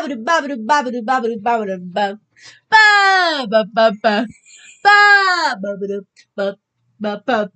ba ba ba ba ba ba ba ba ba.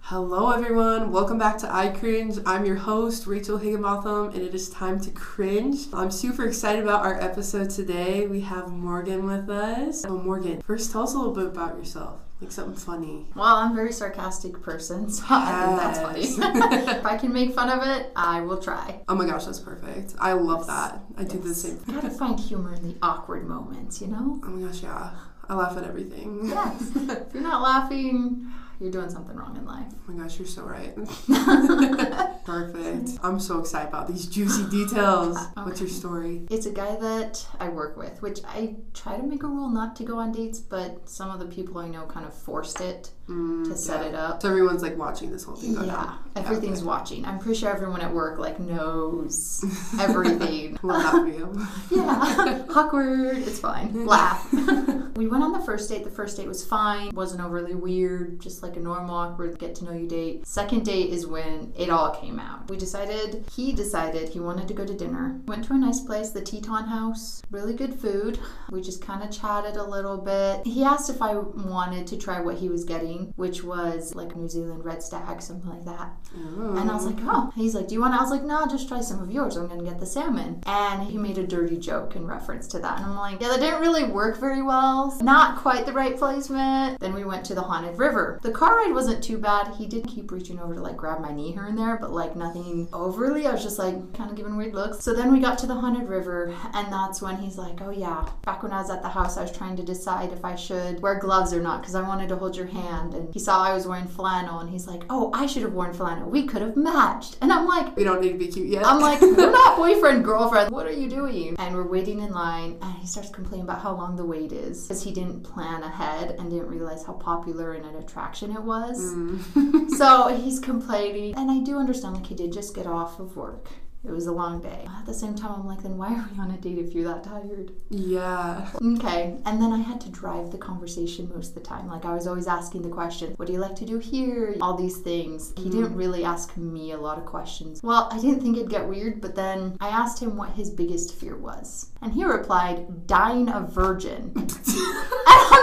Hello, everyone. Welcome back to I Cringe. I'm your host, Rachel Higginbotham, and it is time to cringe. I'm super excited about our episode today. We have Morgan with us. Oh, Morgan, first tell us a little bit about yourself, like something funny. Well, I'm a very sarcastic person, so I think that's funny. if I can make fun of it, I will try. Oh my gosh, that's perfect. I love that. I do the same. I gotta find humor in the awkward moments, you know? Oh my gosh, yeah. I laugh at everything. Yes. if you're not laughing, you're doing something wrong in life. Oh my gosh, you're so right. Perfect. I'm so excited about these juicy details. What's your story? It's a guy that I work with, which I try to make a rule not to go on dates, but some of the people I know kind of forced it mm, to set it up. So everyone's like watching this whole thing go Yeah, down. everything's okay. watching. I'm pretty sure everyone at work like knows everything. Love that for you. Yeah, awkward. It's fine. Laugh. We went on the first date. The first date was fine. wasn't overly weird. Just like a normal awkward get to know you date. Second date is when it all came out. We decided. He decided he wanted to go to dinner. Went to a nice place, the Teton House. Really good food. We just kind of chatted a little bit. He asked if I wanted to try what he was getting, which was like New Zealand red stag, something like that. And I was like, oh. He's like, do you want? I was like, no, just try some of yours. I'm gonna get the salmon. And he made a dirty joke in reference to that. And I'm like, yeah, that didn't really work very well. Not quite the right placement. Then we went to the haunted river. The car ride wasn't too bad. He did keep reaching over to like grab my knee here and there, but like nothing overly. I was just like kind of giving weird looks. So then we got to the haunted river, and that's when he's like, oh yeah. Back when I was at the house, I was trying to decide if I should wear gloves or not because I wanted to hold your hand. And he saw I was wearing flannel, and he's like, oh, I should have worn flannel. We could have matched. And I'm like, We don't need to be cute yet. I'm like, we're not boyfriend, girlfriend. What are you doing? And we're waiting in line, and he starts complaining about how long the wait is because he didn't plan ahead and didn't realize how popular and an attraction it was. Mm. so he's complaining, and I do understand, like, he did just get off of work. It was a long day. At the same time, I'm like, then why are we on a date if you're that tired? yeah. Okay. And then I had to drive the conversation most of the time. Like I was always asking the question, what do you like to do here? All these things. He mm-hmm. didn't really ask me a lot of questions. Well, I didn't think it'd get weird, but then I asked him what his biggest fear was. And he replied, dying a virgin.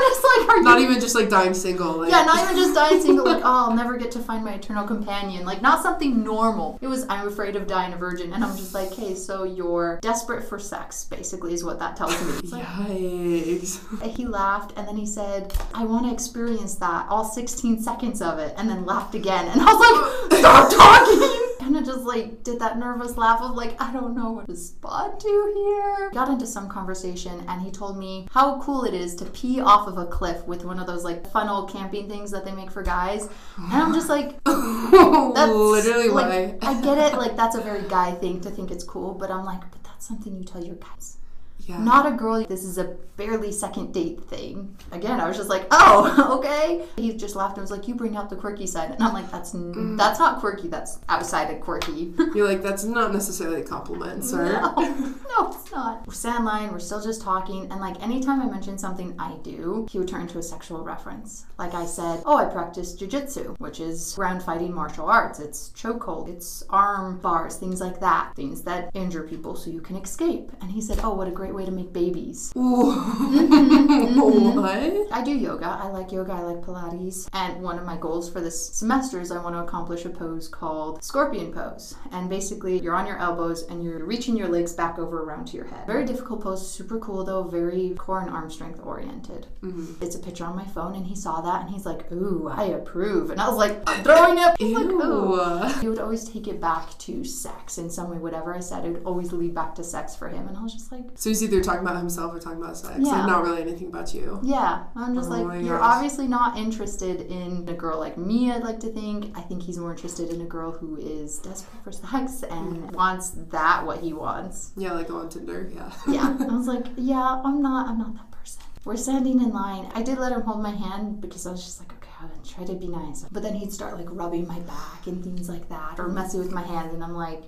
just like, are you Not even just like dying single. Like, yeah, not even just dying single, like, oh, I'll never get to find my eternal companion. Like, not something normal. It was, I'm afraid of dying a virgin. And I'm just like, hey, so you're desperate for sex, basically, is what that tells me. Like, Yikes. he laughed and then he said, I want to experience that, all 16 seconds of it, and then laughed again. And I was like, stop talking! Kind of just like did that nervous laugh of like, I don't know what to spot to here. Got into some conversation and he told me how cool it is to pee off of a cliff with one of those like funnel camping things that they make for guys. And I'm just like, that's Literally like, why. I get it, like that's a very guy thing to think it's cool, but I'm like, but that's something you tell your guys. Yeah. Not a girl, this is a barely second date thing. Again, I was just like, oh, okay. He just laughed and was like, you bring out the quirky side. And I'm like, that's n- mm. that's not quirky, that's outside of quirky. You're like, that's not necessarily a compliment, sir. No, no, it's not. We're sat we're still just talking, and like anytime I mentioned something I do, he would turn to a sexual reference. Like I said, oh, I practice jujitsu, which is ground fighting martial arts. It's chokehold, it's arm bars, things like that. Things that injure people so you can escape. And he said, oh, what a great way to make babies. Mm-hmm. Mm-hmm. what? I do yoga. I like yoga. I like Pilates. And one of my goals for this semester is I want to accomplish a pose called scorpion pose. And basically, you're on your elbows and you're reaching your legs back over around to your head. Very difficult pose, super cool though, very core and arm strength oriented. Mm-hmm. It's a picture on my phone and he saw that and he's like, Ooh, I approve. And I was like, I'm throwing up. He's like, Ooh. He would always take it back to sex in some way. Whatever I said, it would always lead back to sex for him. And I was just like, So he's either talking about himself or talking about sex. Yeah. Like, not really anything about you. Yeah, I'm just Oh like, you're gosh. obviously not interested in a girl like me, I'd like to think. I think he's more interested in a girl who is desperate for sex and mm-hmm. wants that what he wants. Yeah, like on Tinder. Yeah. Yeah. I was like, yeah, I'm not I'm not that person. We're standing in line. I did let him hold my hand because I was just like, okay, I'll try to be nice. But then he'd start like rubbing my back and things like that or messing with my hand and I'm like,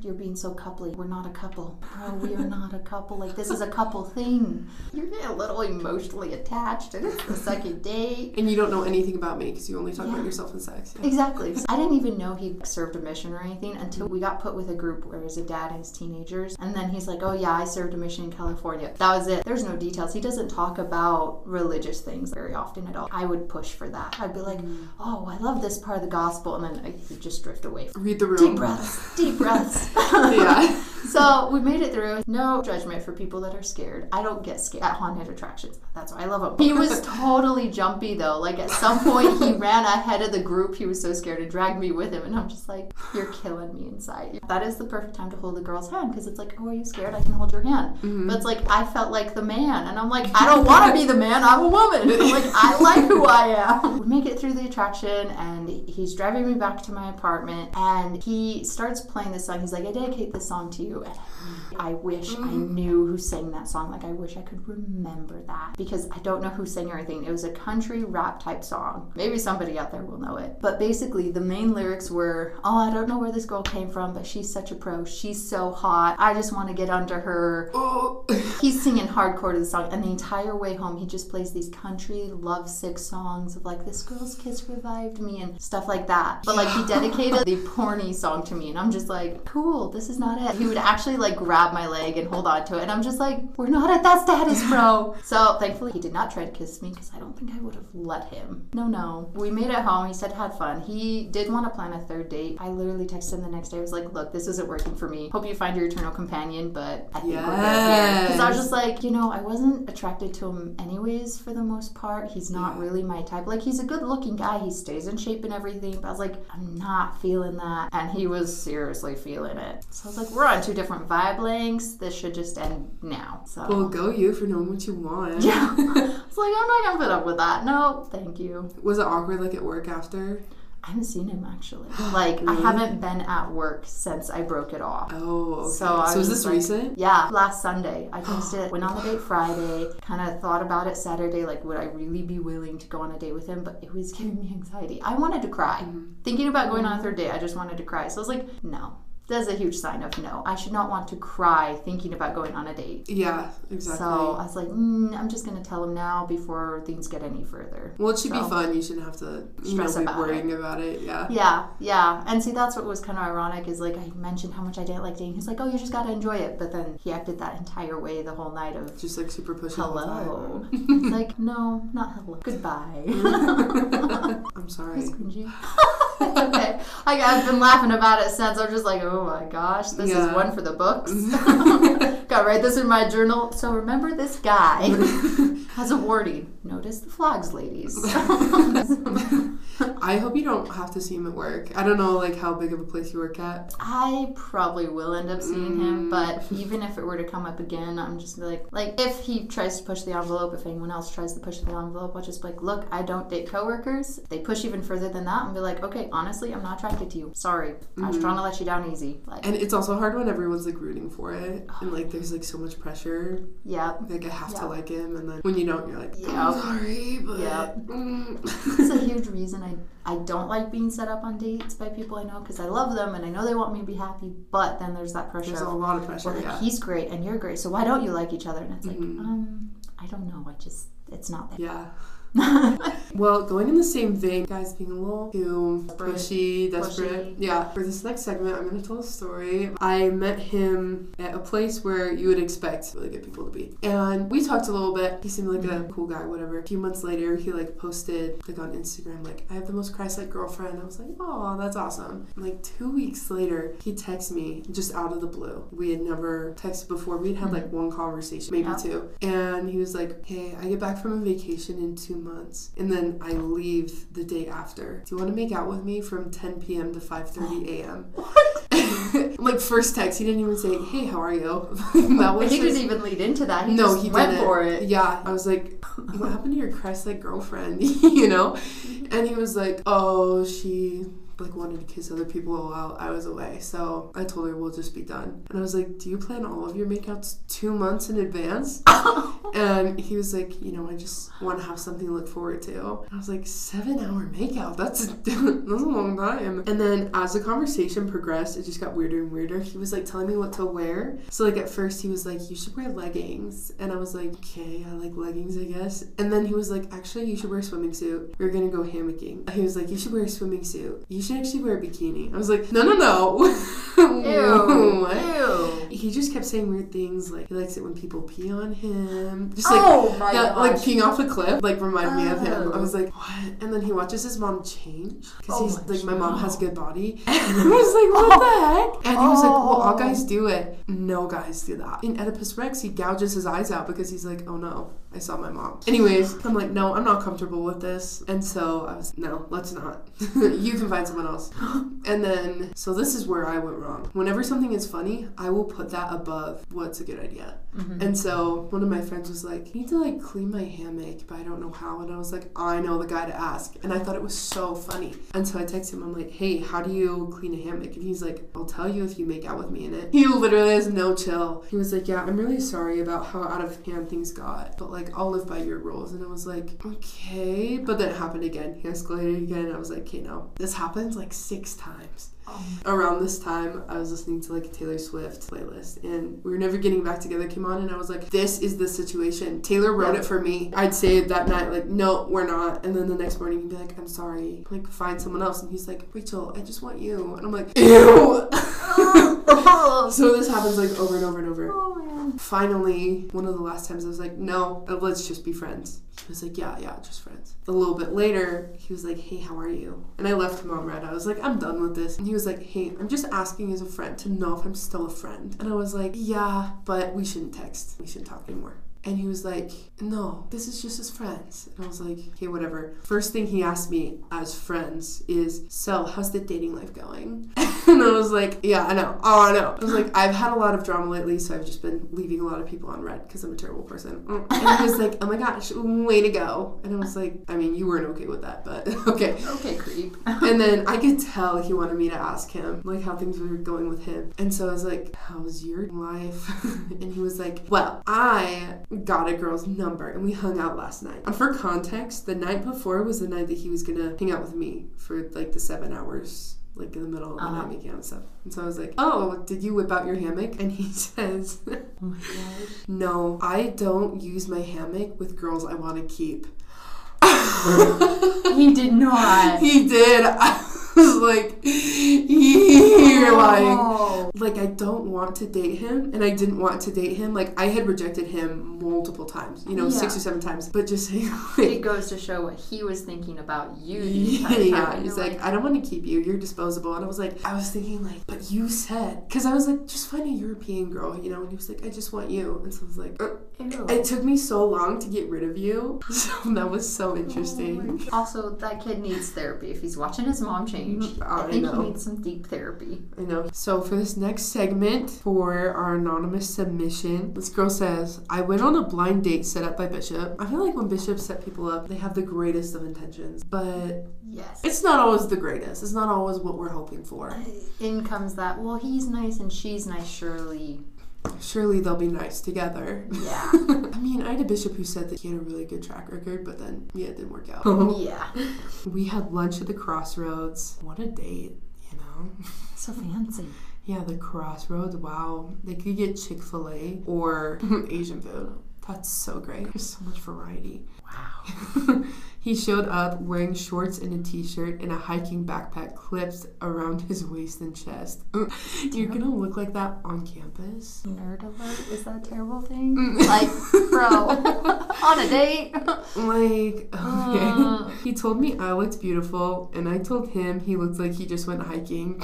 you're being so weird. scared you're being so coupley. We're not a couple. Bro, we are not a couple. Like, this is a couple thing. You're getting a little emotionally attached, and it's the second date. And you don't know anything about me because you only talk Yeah. about yourself and sex. Yeah. Exactly. I didn't even know he served a mission or anything until we got put with a group where it was a dad and his teenagers. And then he's like, oh, yeah, I served a mission in California. That was it. There's no details. He doesn't talk about religious things very often at all. I would push for that. I'd be like, mm. oh, I love this part of the gospel. And then I would just drift away. Read the room. Deep breaths, deep breaths. Yeah. So we made it through. No judgment for people that are scared. I don't get scared at haunted attractions. That's why I love them. He was totally jumpy though. Like at some point he ran ahead of the group. He was so scared and dragged me with him, and I'm just like, "You're killing me inside." That is the perfect time to hold the girl's hand because it's like, "Oh, are you scared? I can hold your hand." Mm-hmm. But it's like I felt like the man, and I'm like, I don't want to be the man. I'm a woman. like I like who I am. We make it through the attraction, and he's driving me back to my apartment, and he starts playing this song. He's like, "I dedicate this song to you." And I wish I mm-hmm. knew who sang that song. Like I wish I could remember that because I don't know who sang or anything. It was a country rap type song. Maybe somebody out there will know it. But basically, the main lyrics were, "Oh, I don't know where this girl came from, but she's such a pro. She's so hot. I just want to get under her." Oh. He's singing hardcore to the song, and the entire way home, he just plays these country lovesick songs of like, "This girl's kiss revived me" and stuff like that. But like, he dedicated the porny song to me, and I'm just like, "Cool, this is not it." He would actually like grab my leg and hold on to it, and I'm just like, "We're not at that status, bro." so thankfully, he did not try to kiss me because I don't think I would have let him. No, no. We made it home. He said had fun. He did want to plan a third date. I literally texted him the next day. I was like, "Look, this isn't working for me. Hope you find your eternal companion, but I think we're good here." Because I was just like, you know, I wasn't attracted to him anyways for the most part. He's not really my type. Like, he's a good looking guy. He stays in shape and everything. But I was like, I'm not feeling that. And he was seriously feeling it. So I was like, we're on two different vibe lengths. This should just end now. So. Well, go you for knowing what you want. yeah. It's like, I'm not gonna put up with that. No, thank you. Was it awkward like at work after? I haven't seen him actually. Like, I haven't been at work since I broke it off. Oh, okay. So I is was this like- recent? Yeah, last Sunday. I texted, went on the date Friday, kind of thought about it Saturday, like, would I really be willing to go on a date with him? But it was giving me anxiety. I wanted to cry. Mm-hmm. Thinking about going on a third date, I just wanted to cry. So I was like, no. That's a huge sign of no. I should not want to cry thinking about going on a date. Yeah, exactly. So I was like, mm, I'm just going to tell him now before things get any further. well, it should be fun. You shouldn't have to Stress about worrying about it. Yeah. Yeah, yeah. And see, that's what was kind of ironic is like I mentioned how much I didn't like dating. He's like, oh, you just got to enjoy it. But then he acted that entire way the whole night of Just like super pushy. the hello. it's like, no, not hello. Goodbye. I'm sorry. It's cringy. It's okay. I, I've been laughing about it since. I'm just like, oh my gosh, this is one for the books. Gotta write this in my journal. So remember this guy has a warning. Notice the flags, ladies. I hope you don't have to see him at work. I don't know like how big of a place you work at. I probably will end up seeing Mm. him, but even if it were to come up again, I'm just like, like if he tries to push the envelope, if anyone else tries to push the envelope, I'll just be like, look, I don't date coworkers. If they push even further than that, and be like, okay, honestly, I'm not attracted to you. Sorry, I was trying to let you down easy. Like, And it's also hard when everyone's like rooting for it and like there's like so much pressure. yeah, Like I have Yeah. to like him and then when you don't you're like, Yeah. I'm sorry, but Yeah. mm. it's a huge reason I I don't like being set up on dates by people I know because I love them and I know they want me to be happy, but then there's that pressure. There's a lot of pressure, well, like, yeah. he's great and you're great, so why don't you like each other? And it's like, Mhm. um, I don't know. I just it's not there. Yeah. Well, going in the same vein, guys being a little too Desperate. pushy, desperate. Pushy. Yeah. For this next segment, I'm going to tell a story. I met him at a place where you would expect really good people to be. And we talked a little bit. He seemed like a mm-hmm. cool guy, whatever. A few months later, he like posted like on Instagram, like, I have the most Christ-like girlfriend. I was like, oh, that's awesome. And, like two weeks later, he texted me just out of the blue. We had never texted before. We'd had like mm-hmm. one conversation, maybe Yeah. two. And he was like, hey, I get back from a vacation in two months. And then I leave the day after. Do you want to make out with me from 10 p.m. to 5.30 a.m.? like first text, he didn't even say, hey, how are you? that was he just- didn't even lead into that. He no, just he went didn't. for it. Yeah, I was like, "What happened to your Christ-like girlfriend?" you know, and he was like, "Oh, she like wanted to kiss other people while I was away." So I told her we'll just be done. And I was like, "Do you plan all of your makeouts two months in advance?" And he was like, you know, I just want to have something to look forward to. I was like, seven hour makeout? That's, that's a long time. And then as the conversation progressed, it just got weirder and weirder. He was like telling me what to wear. So, like, at first, he was like, you should wear leggings. And I was like, okay, I like leggings, I guess. And then he was like, actually, you should wear a swimming suit. We're gonna go hammocking. He was like, you should wear a swimming suit. You should actually wear a bikini. I was like, no, no, no. Ew. What? Ew. He just kept saying weird things like he likes it when people pee on him. Just like oh my yeah, like peeing off a cliff, like reminded me of him. I Oh. was like, what? And then he watches his mom change because Oh he's my like, my mom has a good body. And I was like, what the heck? And he was like, well, all Oh. guys do it. No guys do that. In Oedipus Rex, he gouges his eyes out because he's like, oh no, I saw my mom. Anyways, I'm like, no, I'm not comfortable with this. And so I was, no, let's not. you can find someone else. And then, so this is where I went wrong. Whenever something is funny, I will put that above what's a good idea. Mm-hmm. And so one of my friends was like, "You need to like clean my hammock, but I don't know how." And I was like, "I know the guy to ask." And I thought it was so funny. And so I texted him. I'm like, "Hey, how do you clean a hammock?" And he's like, "I'll tell you if you make out with me in it." He literally has no chill. He was like, "Yeah, I'm really sorry about how out of hand things got, but like I'll live by your rules." And I was like, "Okay." But then it happened again. He escalated again. I was like, "Okay, no, this happens like six times." Oh. Around this time I was listening to like a Taylor Swift playlist. And we were never getting back together came on. And I was like this is the situation. Taylor wrote it for me. I'd say that night like no we're not. And then the next morning he'd be like I'm sorry. Like find someone else. And he's like Rachel I just want you. And I'm like ew so this happens like over and over and over. Oh finally one of the last times I was like no uh, let's just be friends. He was like yeah yeah just friends. A little bit later he was like hey how are you? And I left him on read. I was like I'm done with this. And he was like hey I'm just asking as a friend to know if I'm still a friend. And I was like yeah but we shouldn't text. We shouldn't talk anymore. And he was like, No, this is just as friends. And I was like, Okay, whatever. First thing he asked me as friends is, So, how's the dating life going? and I was like, Yeah, I know. Oh, I know. I was like, I've had a lot of drama lately, so I've just been leaving a lot of people on read because I'm a terrible person. And he was like, Oh my gosh, way to go. And I was like, I mean, you weren't okay with that, but okay. Okay, creep. And then I could tell he wanted me to ask him, like, how things were going with him. And so I was like, How's your life? and he was like, Well, I got a girl's number and we hung out last night. And for context, the night before was the night that he was gonna hang out with me for like the seven hours. Like in the middle of the Uh-huh. night making out and stuff. And so I was like, Oh, did you whip out your hammock? And he says, Oh. No, I don't use my hammock with girls I wanna keep. He did not. He did. I was like, you're lying. Oh. Like, I don't want to date him, and I didn't want to date him. Like, I had rejected him multiple times, you know, six or seven times. But just saying, It goes to show what he was thinking about you. entire yeah, he's you're like, I don't want to keep you. You're disposable. And I was like, I was thinking, like, but you said, because I was like, just find a European girl, you know? And he was like, I just want you. And so I was like, uh, Ew. it took me so long to get rid of you. So that was so oh interesting. Also, that kid needs therapy. If he's watching his mom change, mm, I, I think know. he needs some deep therapy. I know. So for this next segment, for our anonymous submission, this girl says, I went on a blind date set up by Bishop. I feel like when bishops set people up, they have the greatest of intentions, but Yes. it's not always the greatest. It's not always what we're hoping for. Uh, in comes that, well, he's nice and she's nice, surely. Surely they'll be nice together. Yeah. I mean, I had a bishop who said that he had a really good track record, but then, yeah, it didn't work out. yeah. we had lunch at the crossroads. What a date, you know? So fancy. Yeah, the crossroads. Wow. They could get Chick fil A or Asian food. That's so great. There's so much variety. Wow. he showed up wearing shorts and a t shirt and a hiking backpack clipped around his waist and chest. You're gonna look like that on campus. Nerd alert? Is that a terrible thing? Mm. like, bro, on a date? Like, okay. Uh. He told me I looked beautiful, and I told him he looked like he just went hiking.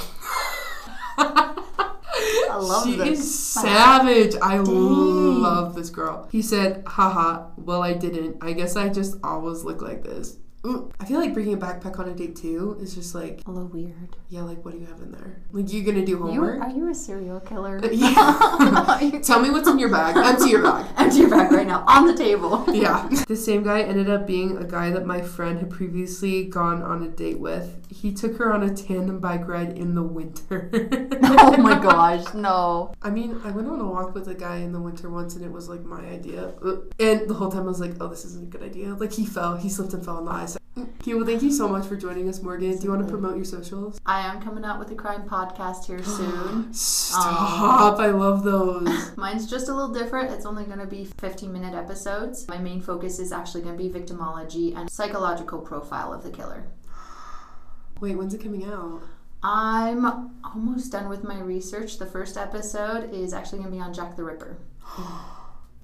Love she this. is savage. I Dang. love this girl. He said, haha, well, I didn't. I guess I just always look like this. I feel like bringing a backpack on a date too is just like, A little weird. yeah, like what do you have in there? Like you gonna do You, homework? are you a serial killer? Yeah. Tell me what's in your bag. Empty your bag. Empty your bag right now on the table. Yeah. The same guy ended up being a guy that my friend had previously gone on a date with. He took her on a tandem bike ride in the winter. oh my gosh, no. I mean, I went on a walk with a guy in the winter once and it was like my idea. And the whole time I was like, oh, this isn't a good idea. Like he fell, he slipped and fell on the ice. Okay, well, thank you so much for joining us, Morgan. Do you want to promote your socials? I am coming out with a crime podcast here soon. Um, Stop! I love those. Mine's just a little different. It's only going to be 15 minute episodes. My main focus is actually going to be victimology and psychological profile of the killer. Wait, when's it coming out? I'm almost done with my research. The first episode is actually going to be on Jack the Ripper.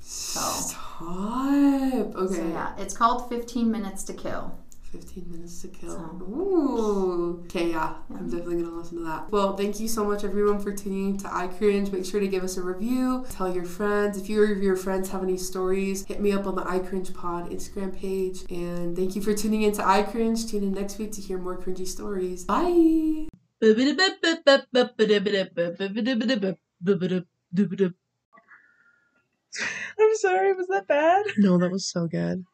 So, Stop. Okay. so yeah, it's called 15 Minutes to Kill. 15 minutes to kill. So- Ooh. Okay, yeah. I'm definitely going to listen to that. Well, thank you so much, everyone, for tuning in to I Cringe. Make sure to give us a review. Tell your friends. If you or your friends have any stories, hit me up on the I Cringe Pod Instagram page. And thank you for tuning in to I Cringe. Tune in next week to hear more cringy stories. Bye. I'm sorry, was that bad? No, that was so good.